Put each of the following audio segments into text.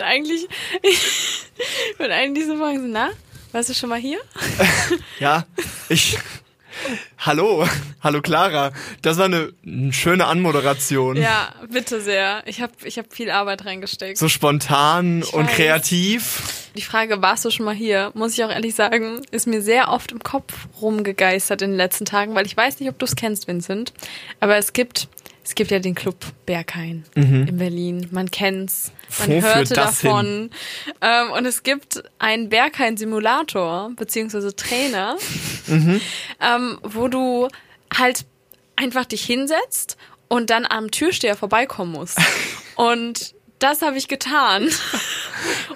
wollte eigentlich, ich wollte eigentlich so fragen, na, warst du schon mal hier? Ja, ich. Hallo, hallo Clara. Das war eine schöne Anmoderation. Ja, bitte sehr. Ich habe ich hab viel Arbeit reingesteckt. So spontan Ich und weiß. kreativ. Die Frage, warst du schon mal hier, muss ich auch ehrlich sagen, ist mir sehr oft im Kopf rumgegeistert in den letzten Tagen, weil ich weiß nicht, ob du es kennst, Vincent. Aber es gibt, es gibt ja den Club Berghain in Berlin. Man kennt's. Man Mhm. Wo führt hörte davon. Ähm, und es gibt einen Berghain-Simulator, beziehungsweise Trainer, Mhm. ähm, wo du halt einfach dich hinsetzt und dann am Türsteher vorbeikommen musst. Und das habe ich getan.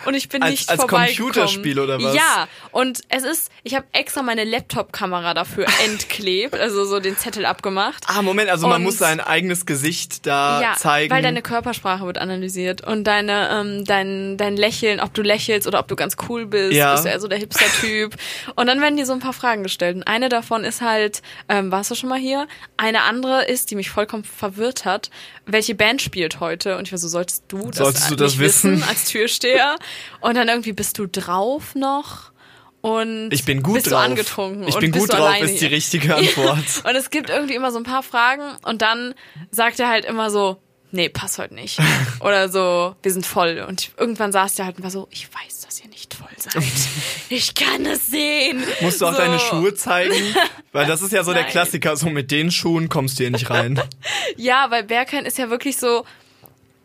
Und ich bin Als- nicht als vorbeigekommen. Computerspiel oder was? Ja, und es ist, ich habe extra meine Laptop-Kamera dafür entklebt, also so den Zettel abgemacht. Ah, Moment, also man Und- muss sein eigenes Gesicht da ja, zeigen. weil deine Körpersprache wird analysiert und deine, ähm, dein, dein Lächeln, ob du lächelst oder ob du ganz cool bist, Ja. bist du eher so der Hipster-Typ. Und dann werden dir so ein paar Fragen gestellt. Und eine davon ist halt, ähm, warst du schon mal hier? Eine andere ist, die mich vollkommen verwirrt hat, welche Band spielt heute? Und ich war so, solltest du das, Solltest du das nicht wissen? als Türsteher? Und dann irgendwie, bist du drauf noch? Und ich bin gut bist drauf. du angetrunken? ich bin gut drauf, alleine ist die richtige Antwort. Und es gibt irgendwie immer so ein paar Fragen und dann sagt er halt immer so, nee, passt heute nicht. Oder so, wir sind voll. Und irgendwann saß der halt und war so, ich weiß, dass ihr nicht voll seid. Ich kann es sehen. Musst du auch so. deine Schuhe zeigen? Weil das ist ja so der Nein. Klassiker, so mit den Schuhen kommst du hier nicht rein. Ja, weil Berghain ist ja wirklich so,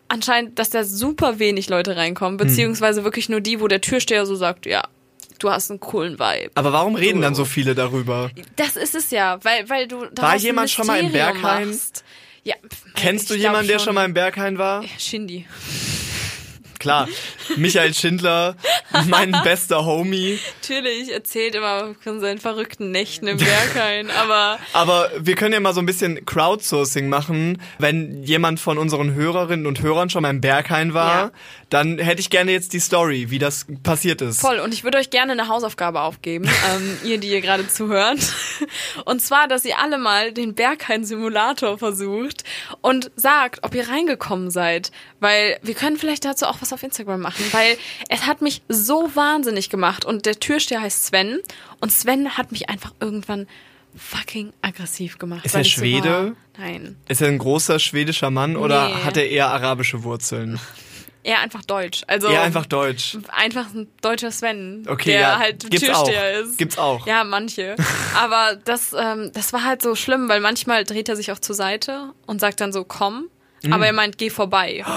anscheinend, dass da super wenig Leute reinkommen, Hm. beziehungsweise wirklich nur die, wo der Türsteher so sagt, ja, du hast einen coolen Vibe. Aber warum reden dann so viele darüber? Das ist es ja, weil, weil du War daraus ein jemand schon mal im Mysterium Berghain? Machst. Ja, Kennst du jemanden, der schon mal im Berghain war? Shindy. Klar, Michael Schindler, mein bester Homie. Natürlich erzählt immer von seinen verrückten Nächten im Berghain, aber Aber wir können ja mal so ein bisschen Crowdsourcing machen. Wenn jemand von unseren Hörerinnen und Hörern schon mal im Berghain war, Ja. dann hätte ich gerne jetzt die Story, wie das passiert ist. voll. Und ich würde euch gerne eine Hausaufgabe aufgeben, ähm, ihr, die ihr gerade zuhört. Und zwar, dass ihr alle mal den Berghain-Simulator versucht und sagt, ob ihr reingekommen seid. Weil wir können vielleicht dazu auch was auf Instagram machen, weil es hat mich so wahnsinnig gemacht. Und der Türsteher heißt Sven. Und Sven hat mich einfach irgendwann fucking aggressiv gemacht. Ist er so Schwede? war. Nein. Ist er ein großer schwedischer Mann oder Nee. hat er eher arabische Wurzeln? Eher einfach deutsch. Also Eher einfach deutsch. einfach ein deutscher Sven, Okay, der ja, halt gibt's Türsteher auch. ist. Gibt's auch. Ja, manche. Aber das, ähm, das war halt so schlimm, weil manchmal dreht er sich auch zur Seite und sagt dann so, komm. Mhm. Aber er meint, geh vorbei.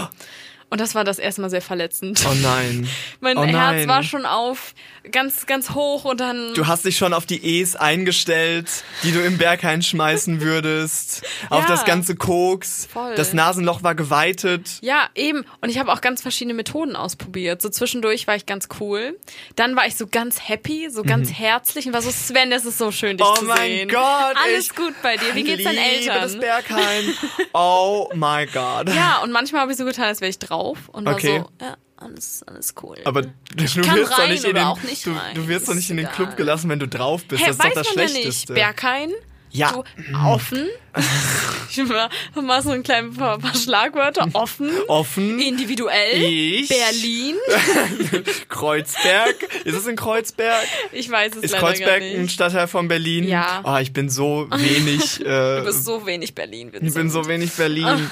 Und das war das erste Mal sehr verletzend. Oh nein. mein oh Herz nein. war schon auf ganz, ganz hoch und dann. Du hast dich schon auf die E's eingestellt, die du im Berghain schmeißen würdest. Auf Ja. das ganze Koks. Voll. Das Nasenloch war geweitet. Ja, eben. Und ich habe auch ganz verschiedene Methoden ausprobiert. So zwischendurch war ich ganz cool. Dann war ich so ganz happy, so ganz herzlich und war so, Sven, es ist so schön, dich Mhm. Oh zu mein sehen. Gott. Alles gut bei dir. Wie geht's deinen liebe Eltern? das Berghain. Oh my God. Ja, und manchmal habe ich so getan, als wäre ich drauf und war Okay. so, ja, alles, alles cool. Aber du wirst doch nicht in den, nicht du, du wirst doch ist nicht in den egal. Club gelassen, wenn du drauf bist. Hä, das ist doch das man ja nicht. Schlechteste. Berghain, ja, so offen. ich mach mal so ein kleines paar, paar Schlagwörter. Offen, offen. individuell, Ich. Berlin. Kreuzberg. Ist es in Kreuzberg? Ich weiß es Ist leider Kreuzberg gar ein nicht. Stadtteil von Berlin? Ja. Oh, ich bin so wenig. Äh, Du bist so wenig Berlin, Vincent. ich bin so wenig Berlin.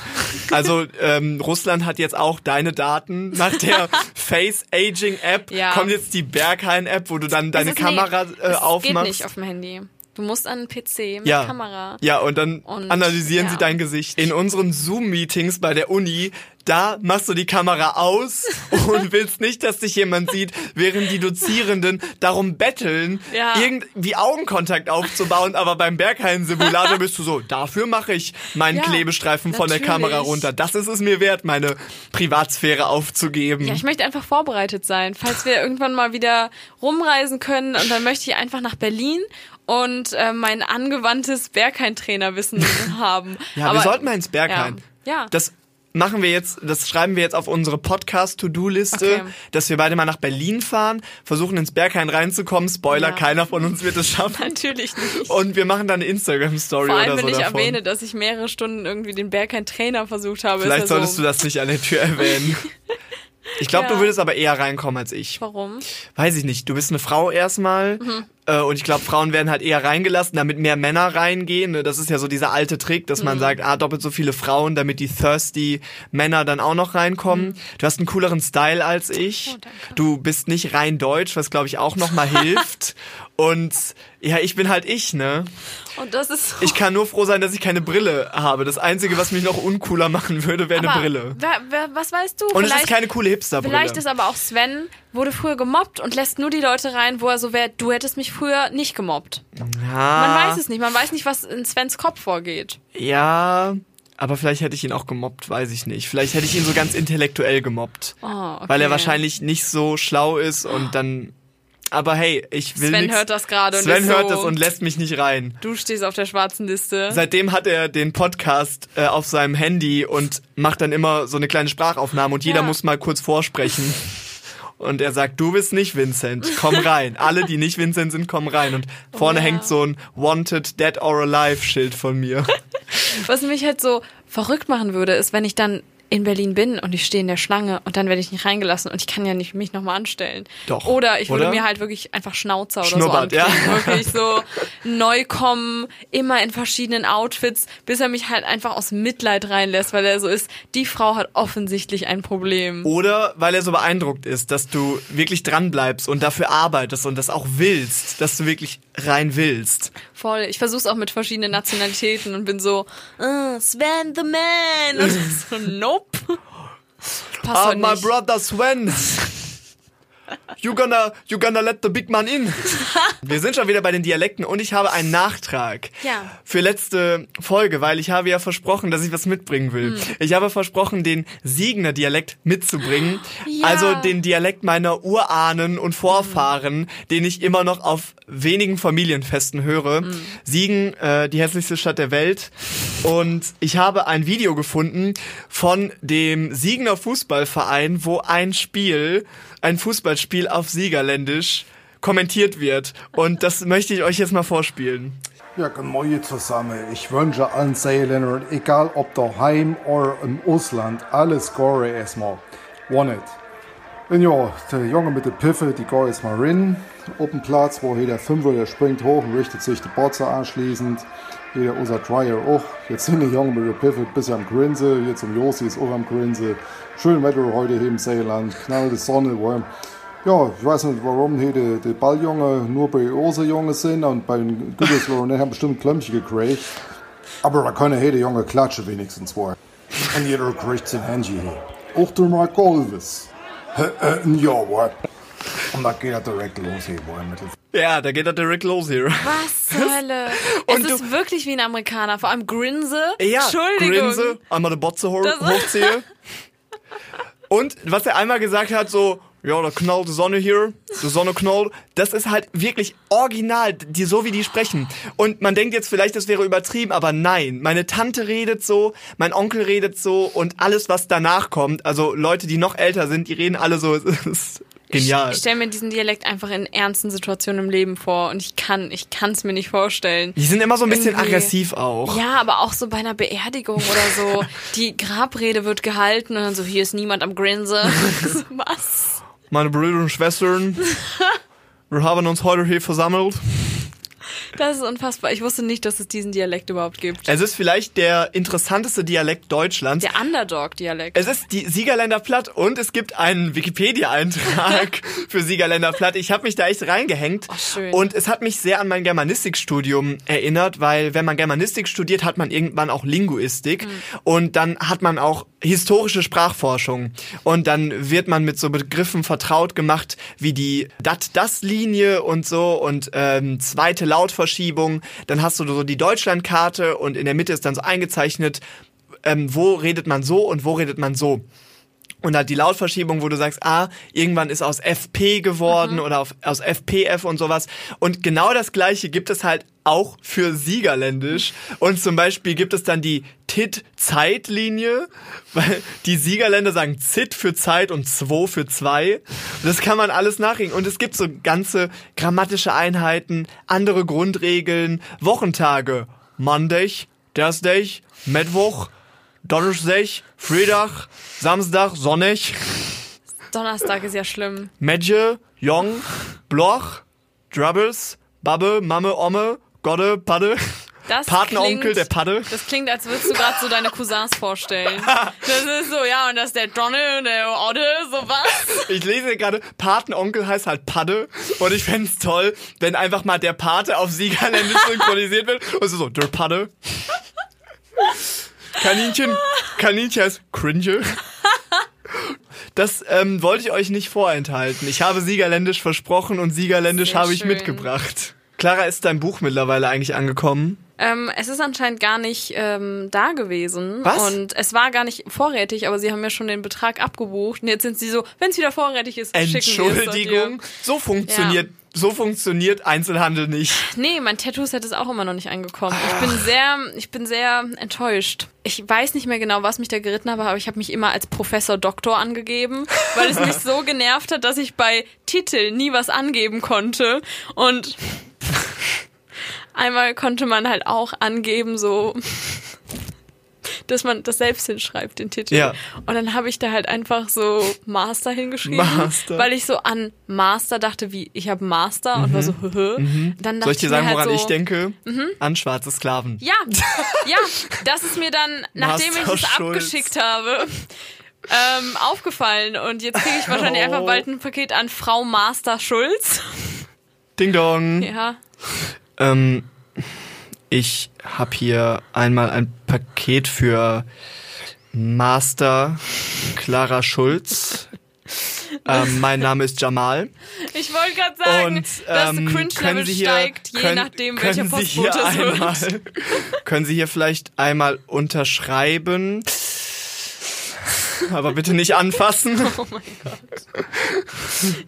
Also ähm, Russland hat jetzt auch deine Daten. Nach der Face Aging App Ja. kommt jetzt die Berghain App, wo du dann deine ist- Kamera äh, es aufmachst. geht nicht auf dem Handy. Du musst an einen PC mit ja. Kamera. Ja, und dann Und, analysieren ja. sie dein Gesicht. In unseren Zoom-Meetings bei der Uni, da machst du die Kamera aus und willst nicht, dass dich jemand sieht, während die Dozierenden darum betteln, Ja. irgendwie Augenkontakt aufzubauen. Aber beim Berghain-Simulator bist du so, dafür mache ich meinen Ja, Klebestreifen von der natürlich. Kamera runter. Das ist es mir wert, meine Privatsphäre aufzugeben. Ja, ich möchte einfach vorbereitet sein, falls wir irgendwann mal wieder rumreisen können und dann möchte ich einfach nach Berlin und äh, mein angewandtes Berghain-Trainerwissen haben. Ja, wir Aber- sollten mal ins Berghain. Ja. ja. Das machen wir jetzt, das schreiben wir jetzt auf unsere Podcast-To-Do-Liste, Okay. dass wir beide mal nach Berlin fahren, versuchen ins Berghain reinzukommen. Spoiler, Ja. keiner von uns wird es schaffen. Natürlich nicht. Und wir machen dann eine Instagram-Story Vor allem, oder so wenn ich davon. erwähne, dass ich mehrere Stunden irgendwie den Berghain-Trainer versucht habe. Vielleicht ja solltest so, du das nicht an der Tür erwähnen. Ich glaube, Ja. du würdest aber eher reinkommen als ich. Warum? Weiß ich nicht. Du bist eine Frau erstmal. Mhm. Äh, und ich glaube, Frauen werden halt eher reingelassen, damit mehr Männer reingehen. Ne? Das ist ja so dieser alte Trick, dass Mhm. man sagt, ah, doppelt so viele Frauen, damit die thirsty Männer dann auch noch reinkommen. Du hast einen cooleren Style als ich. Mhm. Oh, du bist nicht rein deutsch, was glaube ich auch nochmal hilft. Und ja, ich bin halt ich, ne? Und das ist so. Ich kann nur froh sein, dass ich keine Brille habe. Das Einzige, was mich noch uncooler machen würde, wäre eine Brille. Wer, wer, was weißt du? Und es vielleicht, ist keine coole Hipsterbrille. vielleicht ist aber auch Sven, wurde früher gemobbt und lässt nur die Leute rein, wo er so wäre, du hättest mich früher nicht gemobbt. Man ja, weiß es nicht. Man weiß nicht, was in Svens Kopf vorgeht. Ja, aber vielleicht hätte ich ihn auch gemobbt, weiß ich nicht. Vielleicht hätte ich ihn so ganz intellektuell gemobbt. Oh, okay. Weil er wahrscheinlich nicht so schlau ist und dann. Aber hey, ich will Sven nix. hört das gerade und Sven hört so- das und lässt mich nicht rein. Du stehst auf der schwarzen Liste. Seitdem hat er den Podcast äh, auf seinem Handy und macht dann immer so eine kleine Sprachaufnahme und jeder Ja. muss mal kurz vorsprechen. Und er sagt, du bist nicht Vincent, komm rein. Alle, die nicht Vincent sind, kommen rein. Und vorne ja. hängt so ein Wanted Dead or Alive Schild von mir. Was mich halt so verrückt machen würde, ist, wenn ich dann in Berlin bin und ich stehe in der Schlange und dann werde ich nicht reingelassen und ich kann ja nicht mich nochmal anstellen. Doch, Oder ich würde oder? mir halt wirklich einfach Schnauzer oder Schnubbert, so ja. Wirklich so neu kommen, immer in verschiedenen Outfits, bis er mich halt einfach aus Mitleid reinlässt, weil er so ist, die Frau hat offensichtlich ein Problem. Oder weil er so beeindruckt ist, dass du wirklich dran bleibst und dafür arbeitest und das auch willst, dass du wirklich rein willst. Voll. Ich versuche es auch mit verschiedenen Nationalitäten und bin so, äh, Sven the Man. Und so, nope. Passt Ah, my nicht. brother Sven. You gonna, you gonna let the big man in. Wir sind schon wieder bei den Dialekten und ich habe einen Nachtrag Ja. für letzte Folge, weil ich habe ja versprochen, dass ich was mitbringen will. Hm. Ich habe versprochen, den Siegener Dialekt mitzubringen. Ja. Also den Dialekt meiner Urahnen und Vorfahren, den ich immer noch auf wenigen Familienfesten höre. Hm. Siegen, äh, die hässlichste Stadt der Welt. Und ich habe ein Video gefunden von dem Siegener Fußballverein, wo ein Spiel, ein Fußballspiel auf Siegerländisch kommentiert wird. Und das möchte ich euch jetzt mal vorspielen. Ja, Morgen zusammen. Ich wünsche allen Seeländern, egal ob daheim oder im Ausland, alles Gore erstmal. One it. Und ja, der Junge mit der Piffe, die geht jetzt mal rein. Auf Platz, wo jeder Fünfer, der springt hoch und richtet sich der Botzer anschließend. Jeder unser Dryer auch. Jetzt sind die Jungen mit der Piffe ein bisschen am Grinse. Jetzt um Josi ist auch am Grinse. Schön Wetter heute hier im Seeland. Knallte Sonne. Warm. Ja, ich weiß nicht, warum hier die, die Balljunge nur bei Oserjunge sind und bei Gütersloh haben bestimmt Klömpchen gekriegt. Aber da können jede Junge klatschen wenigstens wohl. Und jeder kriegt sein Handy hier. Auch der Mark Golves. Ja, wohl. Und da geht er direkt los hier, den Ja, da geht er direkt los hier. Was zur Hölle? Und es du- ist wirklich wie ein Amerikaner, vor allem Grinse. Ja, Entschuldigung. Grinse, einmal die Botze hochziehe. Und was er einmal gesagt hat, so, ja, da knallt die Sonne hier, die Sonne knallt, das ist halt wirklich original, die, so wie die sprechen. Und man denkt jetzt vielleicht, das wäre übertrieben, aber nein, meine Tante redet so, mein Onkel redet so und alles, was danach kommt, also Leute, die noch älter sind, die reden alle so, es ist genial. Ich stelle mir diesen Dialekt einfach in ernsten Situationen im Leben vor und ich kann, ich kann es mir nicht vorstellen. Die sind immer so ein bisschen Irgendwie- aggressiv auch. Ja, aber auch so bei einer Beerdigung oder so. Die Grabrede wird gehalten und dann so, hier ist niemand am Grinse. Was? Meine Brüder und Schwestern, wir haben uns heute hier versammelt. Das ist unfassbar. Ich wusste nicht, dass es diesen Dialekt überhaupt gibt. Es ist vielleicht der interessanteste Dialekt Deutschlands. Der Underdog-Dialekt. Es ist die Siegerländer Platt und es gibt einen Wikipedia-Eintrag für Siegerländer Platt. Ich habe mich da echt reingehängt Oh, schön. und es hat mich sehr an mein Germanistikstudium erinnert, weil wenn man Germanistik studiert, hat man irgendwann auch Linguistik Hm. und dann hat man auch historische Sprachforschung und dann wird man mit so Begriffen vertraut gemacht wie die Dat-Das-Linie und so und ähm, zweite Lautverschiebung. Dann hast du so die Deutschlandkarte und in der Mitte ist dann so eingezeichnet, ähm, wo redet man so und wo redet man so. Und halt die Lautverschiebung, wo du sagst, ah, irgendwann ist aus FP geworden oder auf, aus FPF und sowas. Und genau das gleiche gibt es halt auch für Siegerländisch. Und zum Beispiel gibt es dann die TIT-Zeitlinie, weil die Siegerländer sagen ZIT für Zeit und ZWO für zwei. Und das kann man alles nachreden. Und es gibt so ganze grammatische Einheiten, andere Grundregeln, Wochentage. Monday, Thursday, Mittwoch, Donnerstag, Freitag, Samstag, Sonntag. Donnerstag ist ja schlimm. Medje, Jong, Bloch, Drubbles, Babbe, Mamme, Omme, Godde, Padde. Das Patenonkel, klingt- der Padde. Das klingt, als würdest du gerade so deine Cousins vorstellen. Das ist so, ja, und das ist der Donne und der Odde, sowas. Ich lese gerade, Patenonkel heißt halt Padde. Und ich fänd's toll, wenn einfach mal der Pate auf Siegerländisch synchronisiert wird. Und so, so der Padde. Kaninchen, Kaninchen heißt Cringe. Das ähm, wollte ich euch nicht vorenthalten. Ich habe Siegerländisch versprochen und Siegerländisch Sehr habe ich schön. mitgebracht. Clara, ist dein Buch mittlerweile eigentlich angekommen? Ähm, es ist anscheinend gar nicht ähm, da gewesen. Was? Und es war gar nicht vorrätig, aber sie haben mir schon den Betrag abgebucht. Und jetzt sind sie so, wenn es wieder vorrätig ist, Entschuldigung. So funktioniert, so funktioniert Einzelhandel nicht. Nee, mein Tattoo-Set ist auch immer noch nicht angekommen. Ich bin sehr, ich bin sehr enttäuscht. Ich weiß nicht mehr genau, was mich da geritten habe, aber ich habe mich immer als Professor Doktor angegeben, weil es mich so genervt hat, dass ich bei Titel nie was angeben konnte. Und einmal konnte man halt auch angeben, so dass man das selbst hinschreibt, den Titel. Ja. Und dann habe ich da halt einfach so Master hingeschrieben, Master. weil ich so an Master dachte, wie ich habe Master und war so, hö, hö. Dann Mhm. Soll ich dir sagen, halt woran so, ich denke? An schwarze Sklaven. Ja, ja, das ist mir dann, nachdem ich es Schulz. abgeschickt habe, ähm, aufgefallen. Und jetzt kriege ich wahrscheinlich Oh. einfach bald ein Paket an Frau Master Schulz. Ding dong. Ja. Ähm, ich habe hier einmal ein Paket für Master Clara Schulz. Ähm, mein Name ist Jamal. Ich wollte gerade sagen, Und dass ähm, Cringe können Level Sie hier, steigt, je können, nachdem, welcher können hier Postbote es wird. einmal, können Sie hier vielleicht einmal unterschreiben? Aber bitte nicht anfassen. Oh mein Gott.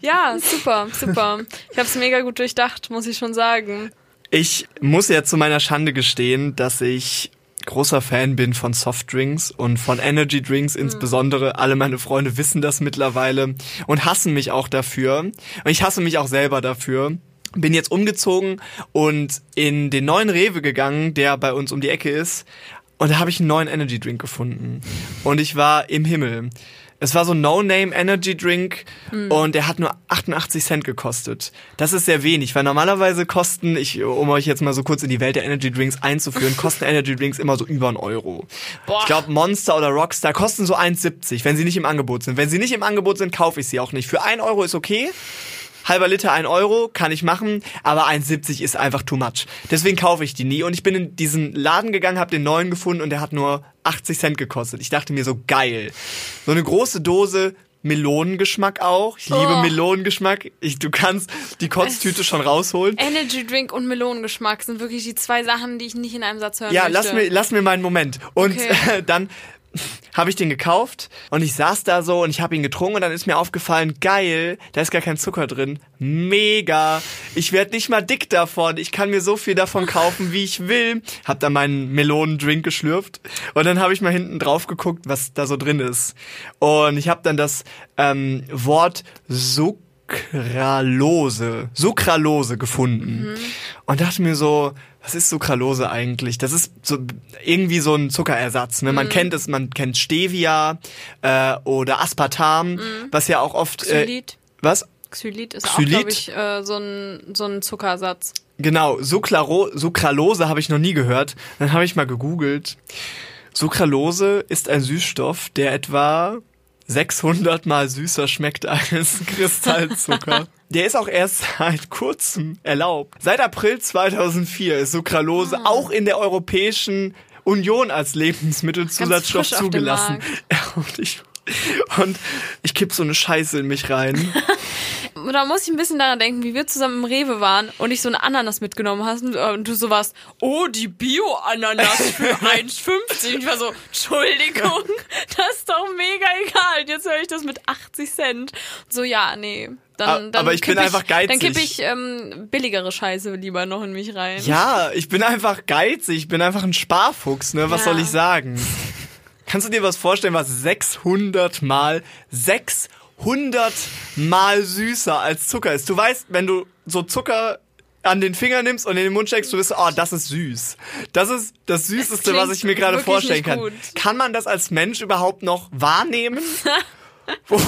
Ja, super, super. Ich habe es mega gut durchdacht, muss ich schon sagen. Ich muss ja zu meiner Schande gestehen, dass ich großer Fan bin von Softdrinks und von Energy Drinks insbesondere. Alle meine Freunde wissen das mittlerweile und hassen mich auch dafür. Und ich hasse mich auch selber dafür. Bin jetzt umgezogen und in den neuen Rewe gegangen, der bei uns um die Ecke ist. Und da habe ich einen neuen Energy Drink gefunden. Und ich war im Himmel. Es war so ein No-Name Energy Drink und der hat nur 88 Cent gekostet. Das ist sehr wenig, weil normalerweise kosten, ich, um euch jetzt mal so kurz in die Welt der Energy Drinks einzuführen, kosten Energy Drinks immer so über einen Euro. Boah. Ich glaube, Monster oder Rockstar kosten so 1,70, wenn sie nicht im Angebot sind. Wenn sie nicht im Angebot sind, kaufe ich sie auch nicht. Für 1 Euro ist okay. Halber Liter 1 Euro, kann ich machen, aber 1,70 ist einfach too much. Deswegen kaufe ich die nie. Und ich bin in diesen Laden gegangen, habe den neuen gefunden und der hat nur 80 Cent gekostet. Ich dachte mir so, geil. So eine große Dose Melonengeschmack auch. Ich liebe Oh. Melonengeschmack. Ich, du kannst die Kotztüte schon rausholen. Energy Drink und Melonengeschmack sind wirklich die zwei Sachen, die ich nicht in einem Satz hören Ja, möchte. lass mir, lass mir mal einen Moment. Und Okay. dann habe ich den gekauft und ich saß da so und ich habe ihn getrunken und dann ist mir aufgefallen, geil, da ist gar kein Zucker drin. Mega. Ich werde nicht mal dick davon. Ich kann mir so viel davon kaufen, wie ich will. Hab dann meinen Melonendrink geschlürft und dann habe ich mal hinten drauf geguckt, was da so drin ist. Und ich habe dann das ähm, Wort Sucralose, Sucralose gefunden und dachte mir so, was ist Sucralose eigentlich? Das ist so irgendwie so ein Zuckerersatz. Ne? Man kennt es, man kennt Stevia äh, oder Aspartam, was ja auch oft. Äh, Xylit. was? Xylit ist Xylit? auch, glaube ich, äh, so, ein, so ein Zuckersatz. Genau, Sucralo Sucralose habe ich noch nie gehört. Dann habe ich mal gegoogelt. Sucralose ist ein Süßstoff, der etwa 600 mal süßer schmeckt als Kristallzucker. Der ist auch erst seit kurzem erlaubt. Seit April 2004 ist Sucralose Ah. auch in der Europäischen Union als Lebensmittelzusatzstoff zugelassen. Und ich, und ich kipp so eine Scheiße in mich rein. Da muss ich ein bisschen daran denken, wie wir zusammen im Rewe waren und ich so eine Ananas mitgenommen hast und, äh, du so warst, oh, die Bio-Ananas für 1,50. Und ich war so, Entschuldigung, das ist doch mega egal. Jetzt höre ich das mit 80 Cent. So, ja, nee. Dann, dann aber ich bin einfach geizig. Dann kippe ich ähm, billigere Scheiße lieber noch in mich rein. Ja, ich bin einfach geizig, ich bin einfach ein Sparfuchs, ne? Was Ja. soll ich sagen? Kannst du dir was vorstellen, was 600 mal 600 mal süßer als Zucker ist? Du weißt, wenn du so Zucker an den Finger nimmst und in den Mund steckst, du wirst, oh, das ist süß. Das ist das Süßeste, klingt was ich mir gerade vorstellen kann. gut. Kann man das als Mensch überhaupt noch wahrnehmen?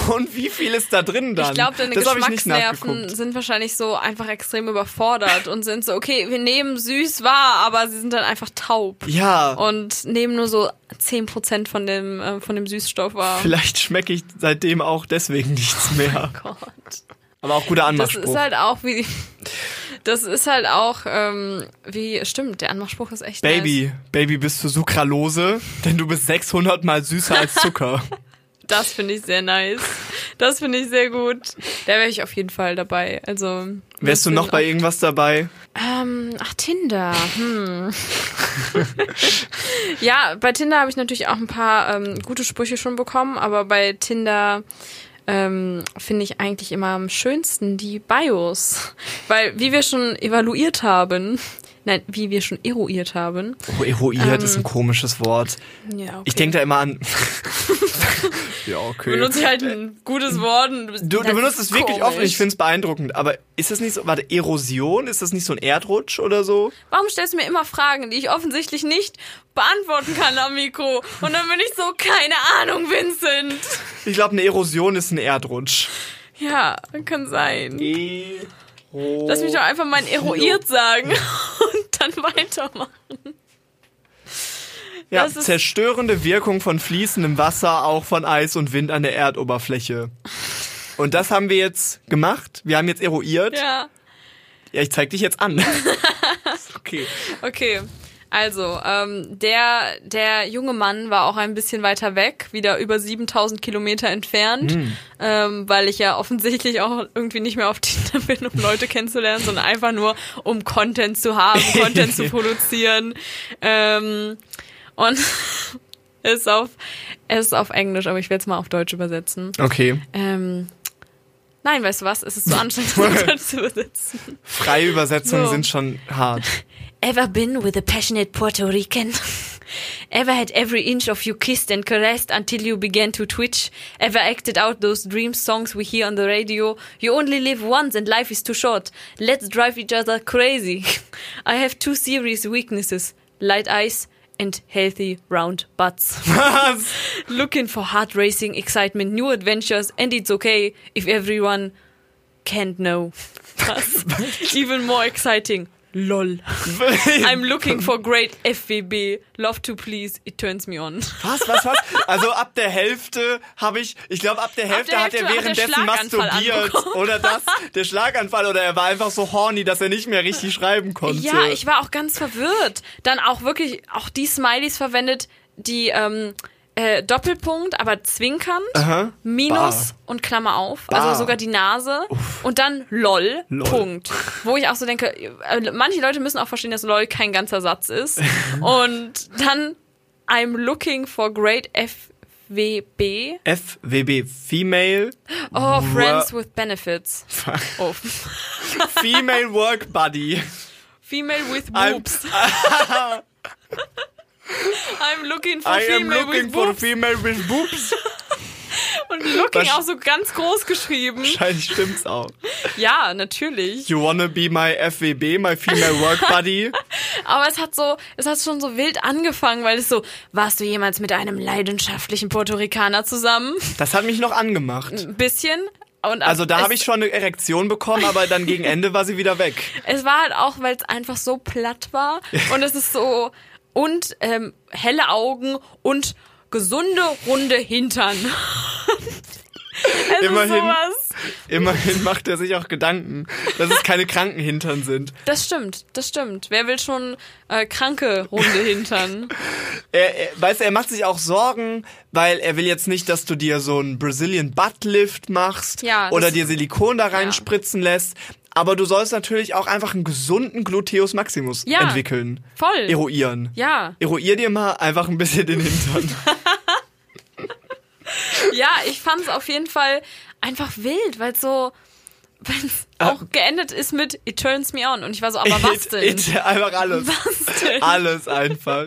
Und wie viel ist da drin dann? Ich glaube, deine das Geschmacksnerven sind wahrscheinlich so einfach extrem überfordert und sind so, okay, wir nehmen süß wahr, aber sie sind dann einfach taub. Ja, Und nehmen nur so 10% von dem, äh, von dem Süßstoff wahr. vielleicht schmecke ich seitdem auch deswegen nichts mehr. Gott. Aber auch guter Das Anmachspruch. ist halt auch wie, das ist halt auch, ähm, wie, stimmt, der Anmachspruch ist echt Baby, Baby, bist du Sucralose? Denn du bist 600 mal süßer als Zucker. Das finde ich sehr nice. Das finde ich sehr gut. Da wäre ich auf jeden Fall dabei. Also. Wärst du noch bei irgendwas dabei? Ähm, ach, Tinder. Hm. ja, bei Tinder habe ich natürlich auch ein paar ähm, gute Sprüche schon bekommen, aber bei Tinder ähm, finde ich eigentlich immer am schönsten die Bios. Weil, wie wir schon evaluiert haben, nein, wie wir schon eruiert haben. Oh, eruiert ist ein komisches Wort. Ja, okay. Ich denke da immer an. ja, okay. benutze ich halt ein gutes Wort. und bist- Du, du benutzt es wirklich oft und komisch. ich finde es beeindruckend. Aber ist das nicht so, warte, Erosion? Ist das nicht so ein Erdrutsch oder so? Warum stellst du mir immer Fragen, die ich offensichtlich nicht beantworten kann am Mikro? Und dann bin ich so, keine Ahnung, Vincent. Ich glaube, eine Erosion ist ein Erdrutsch. Ja, kann sein. Ero Lass mich doch einfach mal eruiert sagen und dann weitermachen. Ja, zerstörende Wirkung von fließendem Wasser, auch von Eis und Wind an der Erdoberfläche. Und das haben wir jetzt gemacht. Wir haben jetzt eruiert. Ja, Ja, ich zeig dich jetzt an. okay. okay. Also, ähm, der, der junge Mann war auch ein bisschen weiter weg, wieder über 7000 Kilometer entfernt, ähm, weil ich ja offensichtlich auch irgendwie nicht mehr auf Tinder bin, um Leute kennenzulernen, sondern einfach nur, um Content zu haben, Content zu produzieren. Ähm, und es ist auf, ist auf Englisch, aber ich werde es mal auf Deutsch übersetzen. Okay. Ähm, nein, weißt du was? Es ist zu anstrengend, das auf Deutsch zu übersetzen. Freie Übersetzungen So. sind schon hart. Ever been with a passionate Puerto Rican? Ever had every inch of you kissed and caressed until you began to twitch? Ever acted out those dream songs we hear on the radio? You only live once and life is too short. Let's drive each other crazy. I have two serious weaknesses. Light eyes and healthy round butts. Looking for heart racing excitement, new adventures, and it's okay if everyone can't know. Even more exciting. LOL. I'm looking for great FWB. Love to please. It turns me on. Was, was, was? Also ab der Hälfte habe ich, ich glaube ab der Hälfte der hat er Hälfte hat er währenddessen masturbiert. Oder das, der Schlaganfall. Oder er war einfach so horny, dass er nicht mehr richtig schreiben konnte. Ja, ich war auch ganz verwirrt. Dann auch wirklich auch die Smileys verwendet, die ähm, äh, Doppelpunkt, aber zwinkernd, Aha. Minus Bar. und Klammer auf, Bar. also sogar die Nase und dann LOL, Lol. Punkt. Wo ich auch so denke, äh, manche Leute müssen auch verstehen, dass LOL kein ganzer Satz ist. und dann I'm looking for great FWB. FWB, Female, Oh, Friends with Benefits. Oh. Female Work Buddy. Female with boobs. I'm looking for I am female looking with for boobs. female with boobs. Und looking auch so ganz groß geschrieben. Wahrscheinlich stimmt's auch. Ja, natürlich. You wanna be my FWB, my Female Work Buddy? Aber es hat so, es hat schon so wild angefangen, weil es so, warst du jemals mit einem leidenschaftlichen Puerto Ricaner zusammen? Das hat mich noch angemacht. Ein bisschen. Und Also da habe ich schon eine Erektion bekommen, aber dann gegen Ende war sie wieder weg. Es war halt auch, weil es einfach so platt war. Und es ist so, und ähm, helle Augen und gesunde, runde Hintern. es Immerhin. sowas. Immerhin macht er sich auch Gedanken, dass es keine kranken Hintern sind. Das stimmt, das stimmt. Wer will schon äh, kranke, runde Hintern? Er, er, weißt du, er macht sich auch Sorgen, weil er will jetzt nicht, dass du dir so einen Brazilian Butt Lift machst Ja, oder dir Silikon da reinspritzen lässt. Aber du sollst natürlich auch einfach einen gesunden Gluteus Maximus Ja, entwickeln. voll. Eruieren. Ja, Eruier dir mal einfach ein bisschen den Hintern. ja, ich fand es auf jeden Fall einfach wild, weil so, weil es Ah. auch geendet ist mit It turns me on. Und ich war so, aber was It- denn? it- einfach alles. Was denn? Alles einfach.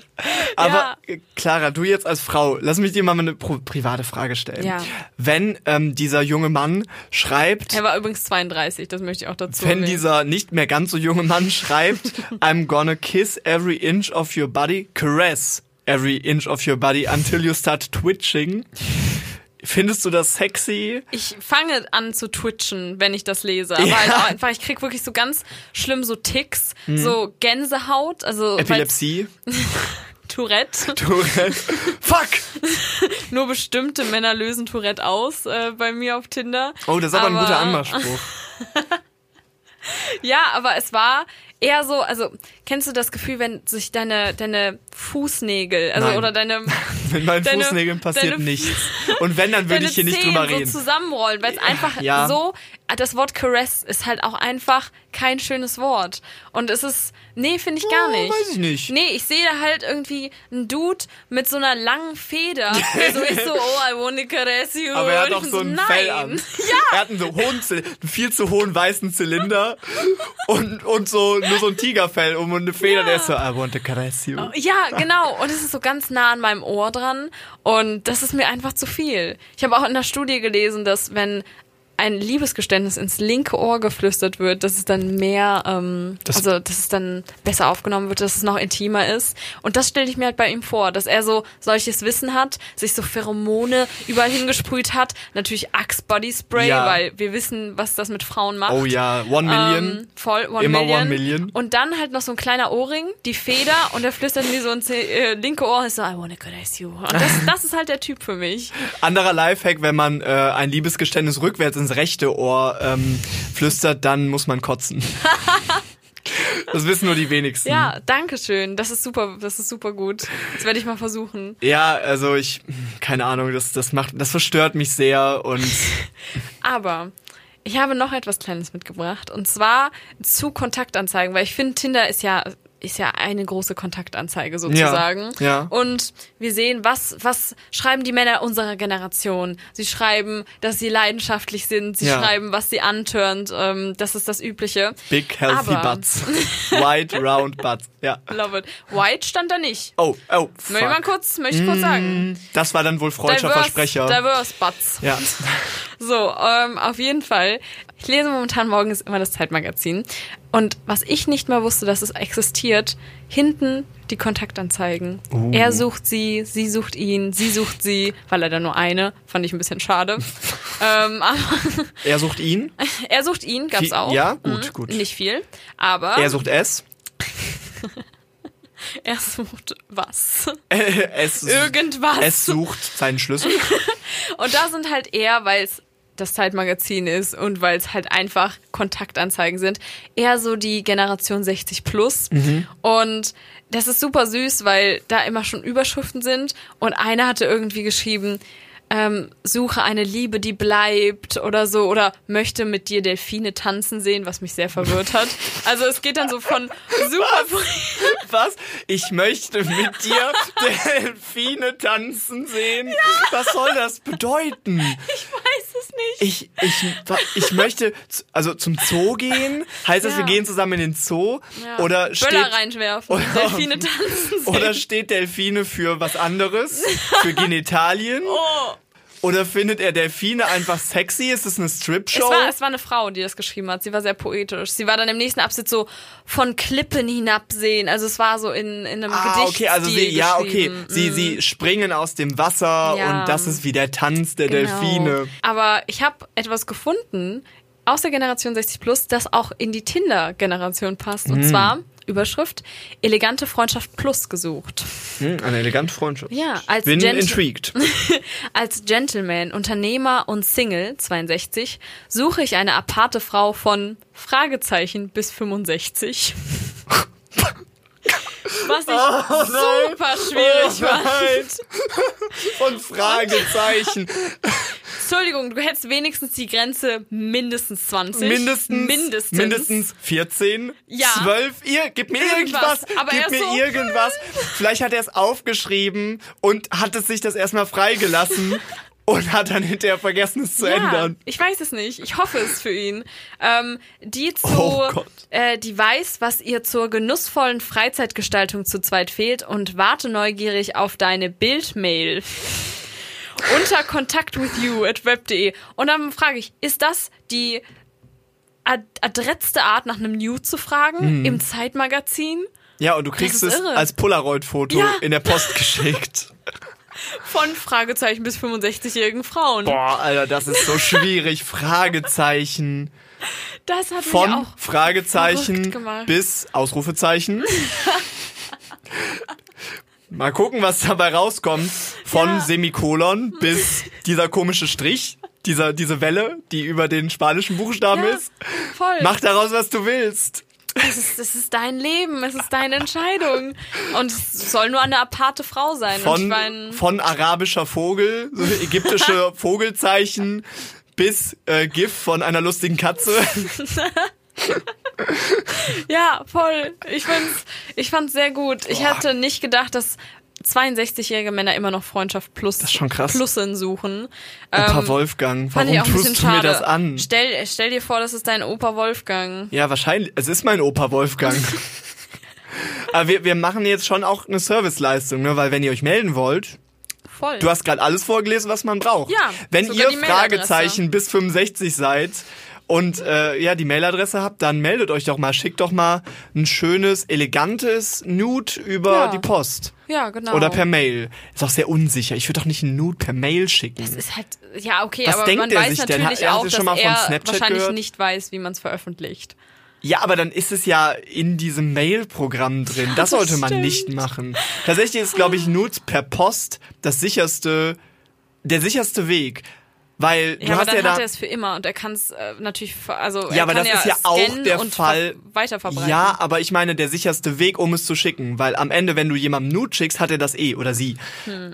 Aber Ja. Clara, du jetzt als Frau, lass mich dir mal eine private Frage stellen. Ja. Wenn ähm, dieser junge Mann schreibt, Er war übrigens 32, das möchte ich auch dazu wenn erwähnen. dieser nicht mehr ganz so junge Mann schreibt, I'm gonna kiss every inch of your body, caress every inch of your body until you start twitching. Findest du das sexy? Ich fange an zu twitchen, wenn ich das lese. Aber halt auch einfach, ich krieg wirklich so ganz schlimm so Ticks, so Gänsehaut, also Epilepsie? Tourette. Tourette? Fuck! Nur bestimmte Männer lösen Tourette aus äh, bei mir auf Tinder. Oh, das ist aber, ein guter Aber- Anmachspruch. Ja, aber es war eher so, also kennst du das Gefühl, wenn sich deine deine Fußnägel, also Nein. oder deine Mit meinen Deine- Fußnägeln passiert deine- nichts. Und wenn, dann würde ich hier nicht Zehen drüber reden. so zusammenrollen, weil es einfach Ja. so das Wort Caress ist halt auch einfach kein schönes Wort und es ist nee, finde ich gar Oh, nicht. weiß ich nicht. Nee, ich sehe da halt irgendwie einen Dude mit so einer langen Feder, der so ist so oh, I wanna caress you. Aber er hat auch so ein nein. Fell an. Er hat einen, so hohen, einen viel zu hohen weißen Zylinder und, und so nur so ein Tigerfell um und eine Feder, Ja. der ist so, I want to caress you. Ja, genau. Und es ist so ganz nah an meinem Ohr dran. Und das ist mir einfach zu viel. Ich habe auch in der Studie gelesen, dass wenn ein Liebesgeständnis ins linke Ohr geflüstert wird, dass es dann mehr, ähm, Das- also dass es dann besser aufgenommen wird, dass es noch intimer ist. Und das stelle ich mir halt bei ihm vor, dass er so solches Wissen hat, sich so Pheromone überall hingesprüht hat, natürlich Axe Body Spray, Ja. weil wir wissen, was das mit Frauen macht. Oh ja, One Million. Ähm, voll, One Immer Million. One Million. Und dann halt noch so ein kleiner Ohrring, die Feder und er flüstert mir so ins äh, linke Ohr ist so, I wanna caress you. Und das, das ist halt der Typ für mich. Anderer Lifehack, wenn man äh, ein Liebesgeständnis rückwärts ins rechte Ohr ähm, flüstert, dann muss man kotzen. das wissen nur die wenigsten. Ja, danke schön. Das ist super, das ist super gut. Das werde ich mal versuchen. Ja, also ich, keine Ahnung, das, das macht, das verstört mich sehr und Aber ich habe noch etwas Kleines mitgebracht und zwar zu Kontaktanzeigen, weil ich finde, Tinder ist ja ist ja eine große Kontaktanzeige sozusagen. ja. Und wir sehen, was, was schreiben die Männer unserer Generation? Sie schreiben, dass sie leidenschaftlich sind. Sie Ja. schreiben, was sie antörnt. Ähm, das ist das Übliche. big healthy Aber- butts. White round butts. Ja. Love it. White stand da nicht. Oh, oh, Möchte ich mal fuck. kurz, möchte ich kurz sagen. Das war dann wohl freudscher Diverse, Versprecher. diverse Butts. Ja. So, ähm, auf jeden Fall. Ich lese momentan morgens immer das Zeitmagazin. Und was ich nicht mal wusste, dass es existiert, hinten die Kontaktanzeigen. Oh. Er sucht sie, sie sucht ihn, sie sucht sie, weil er da nur eine, fand ich ein bisschen schade. ähm, Er sucht ihn, er sucht ihn, gab's auch. ja, gut, gut. Nicht viel, aber er sucht es. er sucht was. es, Irgendwas. es sucht seinen Schlüssel. Und da sind halt eher, weil es das Zeitmagazin ist und weil es halt einfach Kontaktanzeigen sind, eher so die Generation 60 plus. Und das ist super süß, weil da immer schon Überschriften sind und einer hatte irgendwie geschrieben, ähm, suche eine Liebe, die bleibt oder so oder möchte mit dir Delfine tanzen sehen, was mich sehr verwirrt hat. Also es geht dann so von super Was? Ich möchte mit dir Delfine tanzen sehen. Was soll das bedeuten? ich weiß nicht. Ich, ich, ich möchte, also zum Zoo gehen. Heißt das, Ja. wir gehen zusammen in den Zoo? Ja. Oder steht, Böller reinwerfen, Oder- Delfine tanzen sehen. oder steht Delfine für was anderes? Für Genitalien? oh. Oder findet er Delfine einfach sexy? Ist es eine Es Strip-Show? war, es war eine Frau, die das geschrieben hat. Sie war sehr poetisch. Sie war dann im nächsten Absatz so von Klippen hinabsehen. Also es war so in, in einem Ah, Gedicht. okay, also sie, ja, okay. Sie, sie springen aus dem Wasser Ja. und das ist wie der Tanz der Genau. Delfine. Aber ich habe etwas gefunden aus der Generation 60 Plus, das auch in die Tinder-Generation passt. Mhm. Und zwar Überschrift Elegante Freundschaft Plus gesucht. Hm, eine elegante Freundschaft. Ja, als Bin Gent- intrigued. Als Gentleman, Unternehmer und Single 62 suche ich eine aparte Frau von Fragezeichen bis 65. Was ich Oh super schwierig Oh fand. Von Fragezeichen. Entschuldigung, du hättest wenigstens die Grenze mindestens 20. Mindestens, Mindestens. mindestens 14, Ja. 12. Ihr, gib mir irgendwas. Irgendwas, aber gib er mir so- irgendwas. Vielleicht hat er es aufgeschrieben und hat es sich das erstmal freigelassen und hat dann hinterher vergessen, es zu ja, ändern. Ich weiß es nicht. Ich hoffe es für ihn. Ähm, die zu, Oh äh, die weiß, was ihr zur genussvollen Freizeitgestaltung zu zweit fehlt und warte neugierig auf deine Bildmail. Unter Kontakt with you at web.de. Und dann frage ich, ist das die ad adretzte Art, nach einem Nude zu fragen im Zeitmagazin? Ja, und du kriegst es irre. als Polaroid-Foto Ja. in der Post geschickt. Von Fragezeichen bis 65-jährigen Frauen. Boah, Alter, das ist so schwierig. Fragezeichen. Das hat Von mich auch Fragezeichen bis Ausrufezeichen. Mal gucken, was dabei rauskommt. Von Ja. Semikolon bis dieser komische Strich, dieser, diese Welle, die über den spanischen Buchstaben Ja, ist. voll. Mach daraus, was du willst. Es ist, es ist dein Leben, es ist deine Entscheidung. Und es soll nur eine aparte Frau sein. Und ich Von, mein, von arabischer Vogel, so ägyptische Vogelzeichen bis äh, GIF von einer lustigen Katze. ja, voll. Ich fand's, ich fand's sehr gut. Ich hatte nicht gedacht, dass 62-jährige Männer immer noch Freundschaft plus Das ist schon krass. Plussen suchen. Opa Ähm, Wolfgang, warum ich auch tust du mir das an? Stell, stell dir vor, das ist dein Opa Wolfgang. Ja, wahrscheinlich. Es ist mein Opa Wolfgang. Aber wir, wir machen jetzt schon auch eine Serviceleistung, ne? weil wenn ihr euch melden wollt, Voll. du hast gerade alles vorgelesen, was man braucht. Ja, Wenn ihr. Fragezeichen bis 65 seid und äh, ja die Mailadresse habt, dann meldet euch doch mal, schickt doch mal ein schönes, elegantes Nude über Ja. die Post. ja, genau. Oder per Mail. Ist auch sehr unsicher. Ich würde doch nicht ein Nude per Mail schicken. Es ist halt, ja, okay, Was aber denkt man der weiß sich denn? natürlich Hat- auch, dass schon mal von er wahrscheinlich gehört? nicht weiß, wie man es veröffentlicht. Ja, aber dann ist es ja in diesem Mail-Programm drin. Das Das sollte man stimmt. nicht machen. Tatsächlich ist, glaube ich, Nudes per Post das sicherste, der sicherste Weg. Weil du Ja, aber hast dann ja hat da. er es für immer und er kann es äh, natürlich, also Ja, er aber das ist ja auch der Fall. ver- weiterverbreiten. Ja, aber ich meine, der sicherste Weg, um es zu schicken. Weil am Ende, wenn du jemandem Nude schickst, hat er das eh oder sie.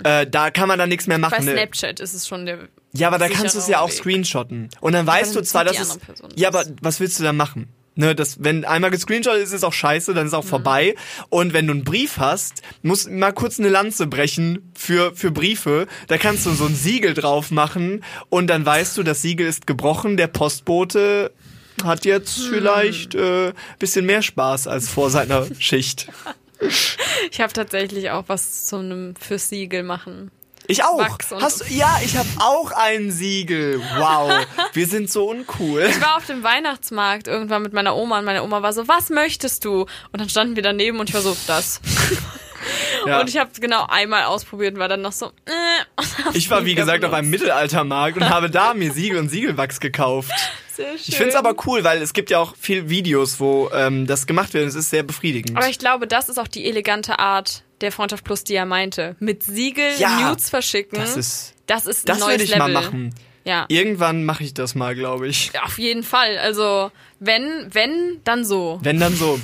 Äh, da kann man dann nichts mehr Hm. Bei machen. ne? Snapchat ist es schon der. Ja, aber da kannst du es ja auch Weg. screenshotten. Und dann weißt dann du zwar, dass es. Ja, aber was willst du dann machen? Ne, das, wenn einmal gescreenshot ist, ist es auch scheiße, dann ist Mhm. auch vorbei. Und wenn du einen Brief hast, musst du mal kurz eine Lanze brechen für, für Briefe. Da kannst du so ein Siegel drauf machen und dann weißt du, das Siegel ist gebrochen, der Postbote hat jetzt Hm. vielleicht äh, bisschen mehr Spaß als vor seiner Schicht. Ich habe tatsächlich auch was zu einem fürs Siegel machen. Ich auch. Hast du, ja, ich habe auch ein Siegel. Wow, wir sind so uncool. Ich war auf dem Weihnachtsmarkt irgendwann mit meiner Oma und meine Oma war so, was möchtest du? Und dann standen wir daneben und ich war so, das. Ja. Und ich habe genau einmal ausprobiert und war dann noch so, äh, Ich war, wie gesagt, auf benutzt. einem Mittelaltermarkt und habe da mir Siegel und Siegelwachs gekauft. Sehr schön. Ich finde es aber cool, weil es gibt ja auch viele Videos, wo ähm, das gemacht wird. Es ist sehr befriedigend. Aber ich glaube, das ist auch die elegante Art der Freundschaft Plus, die er meinte. Mit Siegel Ja, Nudes verschicken. das ist, das ist ein das neues ich Level. mal machen. Ja. Irgendwann mache ich das mal, glaube ich. Auf jeden Fall. Also, wenn, wenn, dann so. Wenn dann so.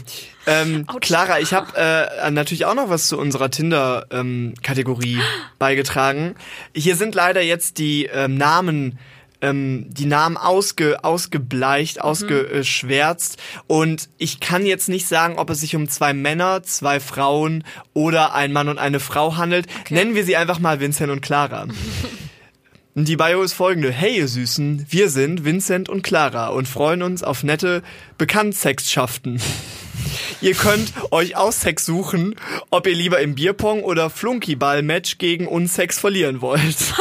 Ähm. Clara, ich habe äh, natürlich auch noch was zu unserer Tinder-Kategorie beigetragen. Hier sind leider jetzt die ähm, Namen ähm, die Namen ausge, ausgebleicht, ausgeschwärzt. Und ich kann jetzt nicht sagen, ob es sich um zwei Männer, zwei Frauen oder ein Mann und eine Frau handelt. Nennen wir sie einfach mal Vincent und Clara. Die Bio ist folgende. Hey ihr Süßen, wir sind Vincent und Clara und freuen uns auf nette Bekanntsextschaften. Ihr könnt euch aus Sex suchen, ob ihr lieber im Bierpong oder Flunkyball-Match gegen uns Sex verlieren wollt.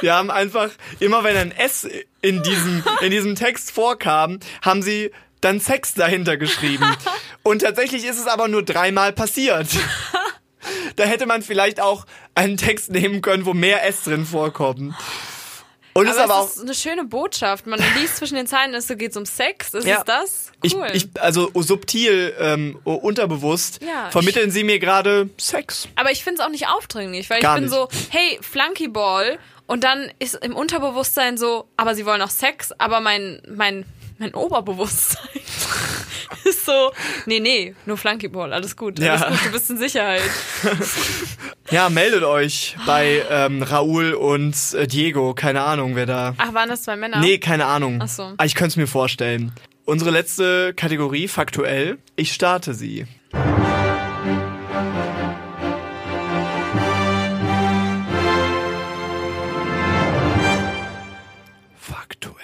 Wir haben einfach, immer wenn ein S in diesem, in diesem Text vorkam, haben sie dann Sex dahinter geschrieben. Und tatsächlich ist es aber nur dreimal passiert. Da hätte man vielleicht auch einen Text nehmen können, wo mehr S drin vorkommen. Und ist Aber aber es auch ist eine schöne Botschaft. Man liest zwischen den Zeilen, es geht um Sex. Ist Ja. es das? Ich, Cool. ich, also subtil, ähm, unterbewusst, Ja, vermitteln sie mir gerade Sex. Aber ich finde es auch nicht aufdringlich, weil Gar ich bin nicht. so, hey, Flunkyball. Und dann ist im Unterbewusstsein so, aber sie wollen auch Sex, aber mein, mein, mein Oberbewusstsein so, nee, nee, nur Flunkyball, alles gut, alles Ja. gut, du bist in Sicherheit. Ja, meldet euch bei ähm, Raoul und äh, Diego. Keine Ahnung, wer da. Ach, waren das zwei Männer? Nee, keine Ahnung. Ach so. Aber ich könnte es mir vorstellen. Unsere letzte Kategorie, faktuell. Ich starte sie. Faktuell.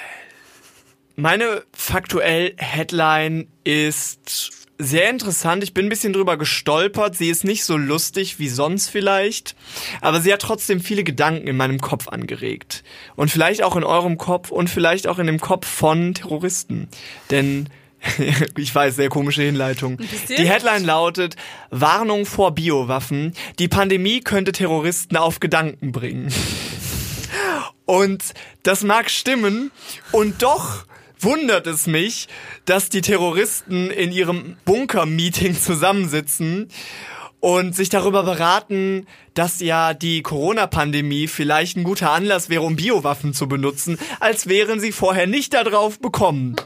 Meine faktuell Headline ist sehr interessant. Ich bin ein bisschen drüber gestolpert. Sie ist nicht so lustig wie sonst vielleicht, aber sie hat trotzdem viele Gedanken in meinem Kopf angeregt. Und vielleicht auch in eurem Kopf und vielleicht auch in dem Kopf von Terroristen. Denn ich weiß, sehr komische Hinleitung. Die Headline lautet Warnung vor Biowaffen. Die Pandemie könnte Terroristen auf Gedanken bringen. Und das mag stimmen und doch wundert es mich, dass die Terroristen in ihrem Bunker-Meeting zusammensitzen und sich darüber beraten, dass ja die Corona-Pandemie vielleicht ein guter Anlass wäre, um Biowaffen zu benutzen, als wären sie vorher nicht darauf bekommen.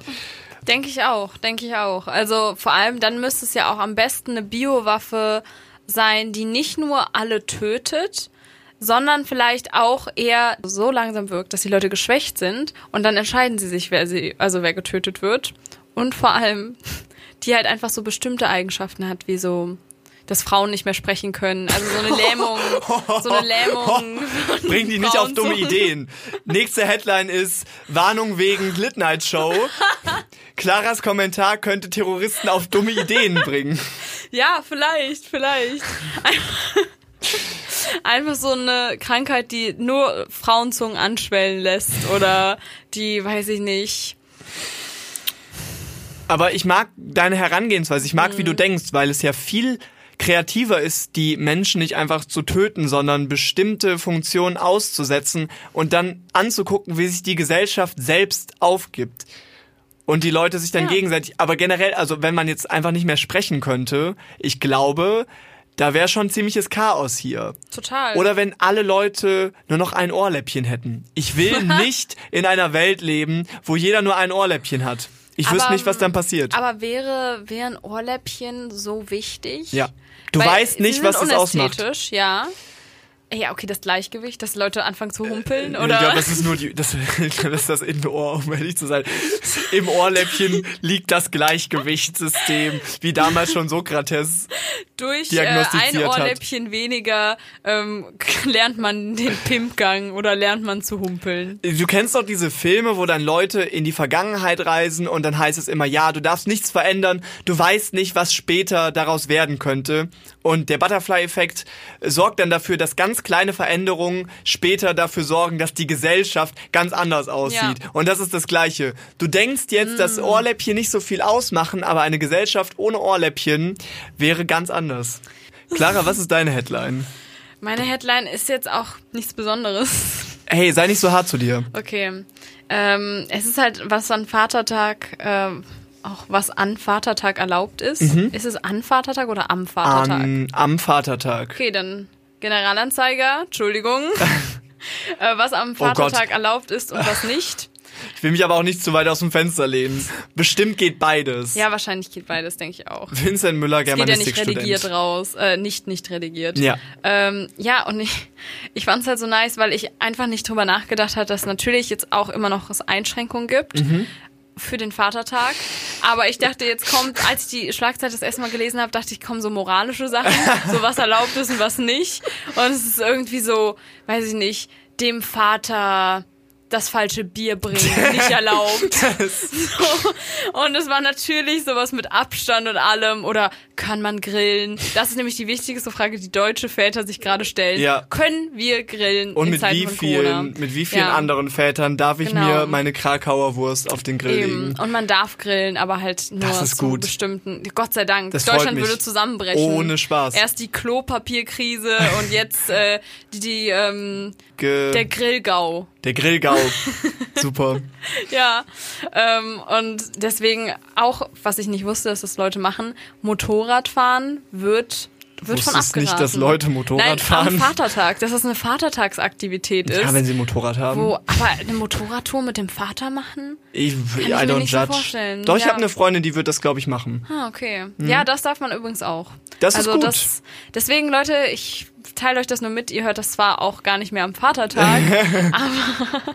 Denke ich auch, denke ich auch. Also vor allem dann müsste es ja auch am besten eine Biowaffe sein, die nicht nur alle tötet, sondern vielleicht auch eher so langsam wirkt, dass die Leute geschwächt sind und dann entscheiden sie sich, wer sie, also wer getötet wird. Und vor allem, die halt einfach so bestimmte Eigenschaften hat, wie so dass Frauen nicht mehr sprechen können. Also so eine Lähmung, so eine Lähmung. Bring die nicht auf dumme Ideen. Nächste Headline ist Warnung wegen Lit Night Show. Claras Kommentar könnte Terroristen auf dumme Ideen bringen. Ja, vielleicht, vielleicht. Einfach so eine Krankheit, die nur Frauenzungen anschwellen lässt oder die, weiß ich nicht. Aber ich mag deine Herangehensweise. Ich mag, wie Mhm. du denkst, weil es ja viel kreativer ist, die Menschen nicht einfach zu töten, sondern bestimmte Funktionen auszusetzen und dann anzugucken, wie sich die Gesellschaft selbst aufgibt. Und die Leute sich dann Ja. gegenseitig, aber generell, also wenn man jetzt einfach nicht mehr sprechen könnte, ich glaube, da wäre schon ziemliches Chaos hier. Total. Oder wenn alle Leute nur noch ein Ohrläppchen hätten. Ich will nicht in einer Welt leben, wo jeder nur ein Ohrläppchen hat. Ich wüsste Aber- nicht, was dann passiert. Aber wäre, wären Ohrläppchen so wichtig? Ja. Du Weil weißt nicht, was das ausmacht. Ja. Ja, okay, das Gleichgewicht, dass Leute anfangen zu humpeln, Ich oder? glaube, das ist nur die, das, das ist das Innenohr, um ehrlich zu sein. Im Ohrläppchen liegt das Gleichgewichtssystem, wie damals schon Sokrates. Durch äh, ein diagnostiziert hat. Ohrläppchen weniger ähm, lernt man den Pimpgang oder lernt man zu humpeln. Du kennst doch diese Filme, wo dann Leute in die Vergangenheit reisen und dann heißt es immer, ja, du darfst nichts verändern, du weißt nicht, was später daraus werden könnte. Und der Butterfly-Effekt sorgt dann dafür, dass ganz kleine Veränderungen später dafür sorgen, dass die Gesellschaft ganz anders aussieht. Ja. Und das ist das Gleiche. Du denkst jetzt, dass Ohrläppchen nicht so viel ausmachen, aber eine Gesellschaft ohne Ohrläppchen wäre ganz anders. Clara, was ist deine Headline? Meine Headline ist jetzt auch nichts Besonderes. Hey, sei nicht so hart zu dir. Okay. Ähm, es ist halt, was an Vatertag, ähm, auch was an Vatertag erlaubt ist. Ist es an Vatertag oder am Vatertag? Am, am Vatertag. Okay, dann Generalanzeiger, Entschuldigung. äh, was am Oh. Vatertag erlaubt ist und was nicht. Ich will mich aber auch nicht zu weit aus dem Fenster lehnen. Bestimmt geht beides. Ja, wahrscheinlich geht beides, denke ich auch. Vincent Müller, Geht ja nicht redigiert raus, äh, nicht nicht redigiert. Ja. Ähm, ja, und ich, ich fand es halt so nice, weil ich einfach nicht drüber nachgedacht habe, dass natürlich jetzt auch immer noch es Einschränkungen gibt. Mhm. Für den Vatertag. Aber ich dachte, jetzt kommt, als ich die Schlagzeile das erste Mal gelesen habe, dachte ich, kommen so moralische Sachen, so was erlaubt ist und was nicht. Und es ist irgendwie so, weiß ich nicht, dem Vater das falsche Bier bringen, nicht erlaubt. So. Und es war natürlich sowas mit Abstand und allem. Oder kann man grillen? Das ist nämlich die wichtigste Frage, die deutsche Väter sich gerade stellen. Ja. Können wir grillen Und mit wie vielen, mit wie vielen Ja. anderen Vätern darf ich Genau. mir meine Krakauer Wurst auf den Grill Eben. legen? Und man darf grillen, aber halt nur Das ist zu gut. bestimmten. Gott sei Dank. Das Deutschland würde zusammenbrechen. Ohne Spaß. Erst die Klopapierkrise und jetzt äh, die, die ähm, Ge der Grillgau. der Grillgau. Super. Ja, ähm, und deswegen auch, was ich nicht wusste, dass das Leute machen, Motorradfahren wird, wird von wusstest nicht, abgeraten. dass Leute Motorrad Nein, fahren? am Vatertag, dass das eine Vatertagsaktivität ist. Ja, wenn sie Motorrad haben. wo, aber eine Motorradtour mit dem Vater machen? Ich, ich I mir don't nicht so judge. vorstellen. Doch, ich Ja. habe eine Freundin, die wird das, glaube ich, machen. Ah, okay. Ja, das darf man übrigens auch. Das ist also gut. Das, deswegen, Leute, ich teile euch das nur mit. Ihr hört das zwar auch gar nicht mehr am Vatertag, aber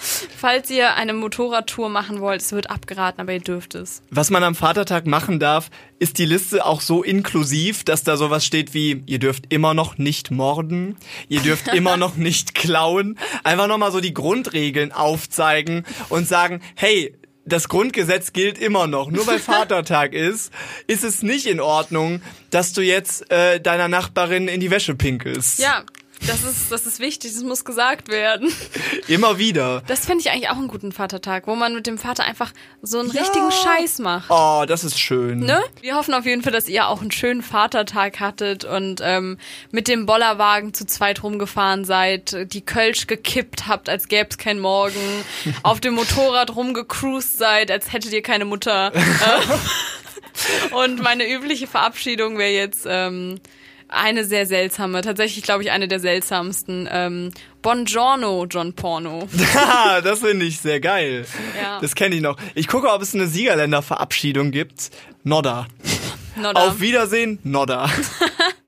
falls ihr eine Motorradtour machen wollt, es wird abgeraten, aber ihr dürft es. Was man am Vatertag machen darf, ist die Liste auch so inklusiv, dass da sowas steht wie, ihr dürft immer noch nicht morden, ihr dürft immer noch nicht klauen. Einfach nochmal so die Grundregeln aufzeigen und sagen, hey, das Grundgesetz gilt immer noch. Nur weil Vatertag ist, ist es nicht in Ordnung, dass du jetzt äh, deiner Nachbarin in die Wäsche pinkelst. Ja, Das ist, das ist wichtig, das muss gesagt werden. Immer wieder. Das fände ich eigentlich auch einen guten Vatertag, wo man mit dem Vater einfach so einen richtigen Scheiß macht. Oh, das ist schön. Ne? Wir hoffen auf jeden Fall, dass ihr auch einen schönen Vatertag hattet und ähm, mit dem Bollerwagen zu zweit rumgefahren seid, die Kölsch gekippt habt, als gäb's kein Morgen, auf dem Motorrad rumgecruised seid, als hättet ihr keine Mutter. Und meine übliche Verabschiedung wäre jetzt ähm, eine sehr seltsame, tatsächlich glaube ich eine der seltsamsten. Ähm, Buongiorno, John Porno. Das finde ich sehr geil. Ja. Das kenne ich noch. Ich gucke, ob es eine Siegerländer Verabschiedung gibt. Nodda. Nodda. Auf Wiedersehen, Nodda.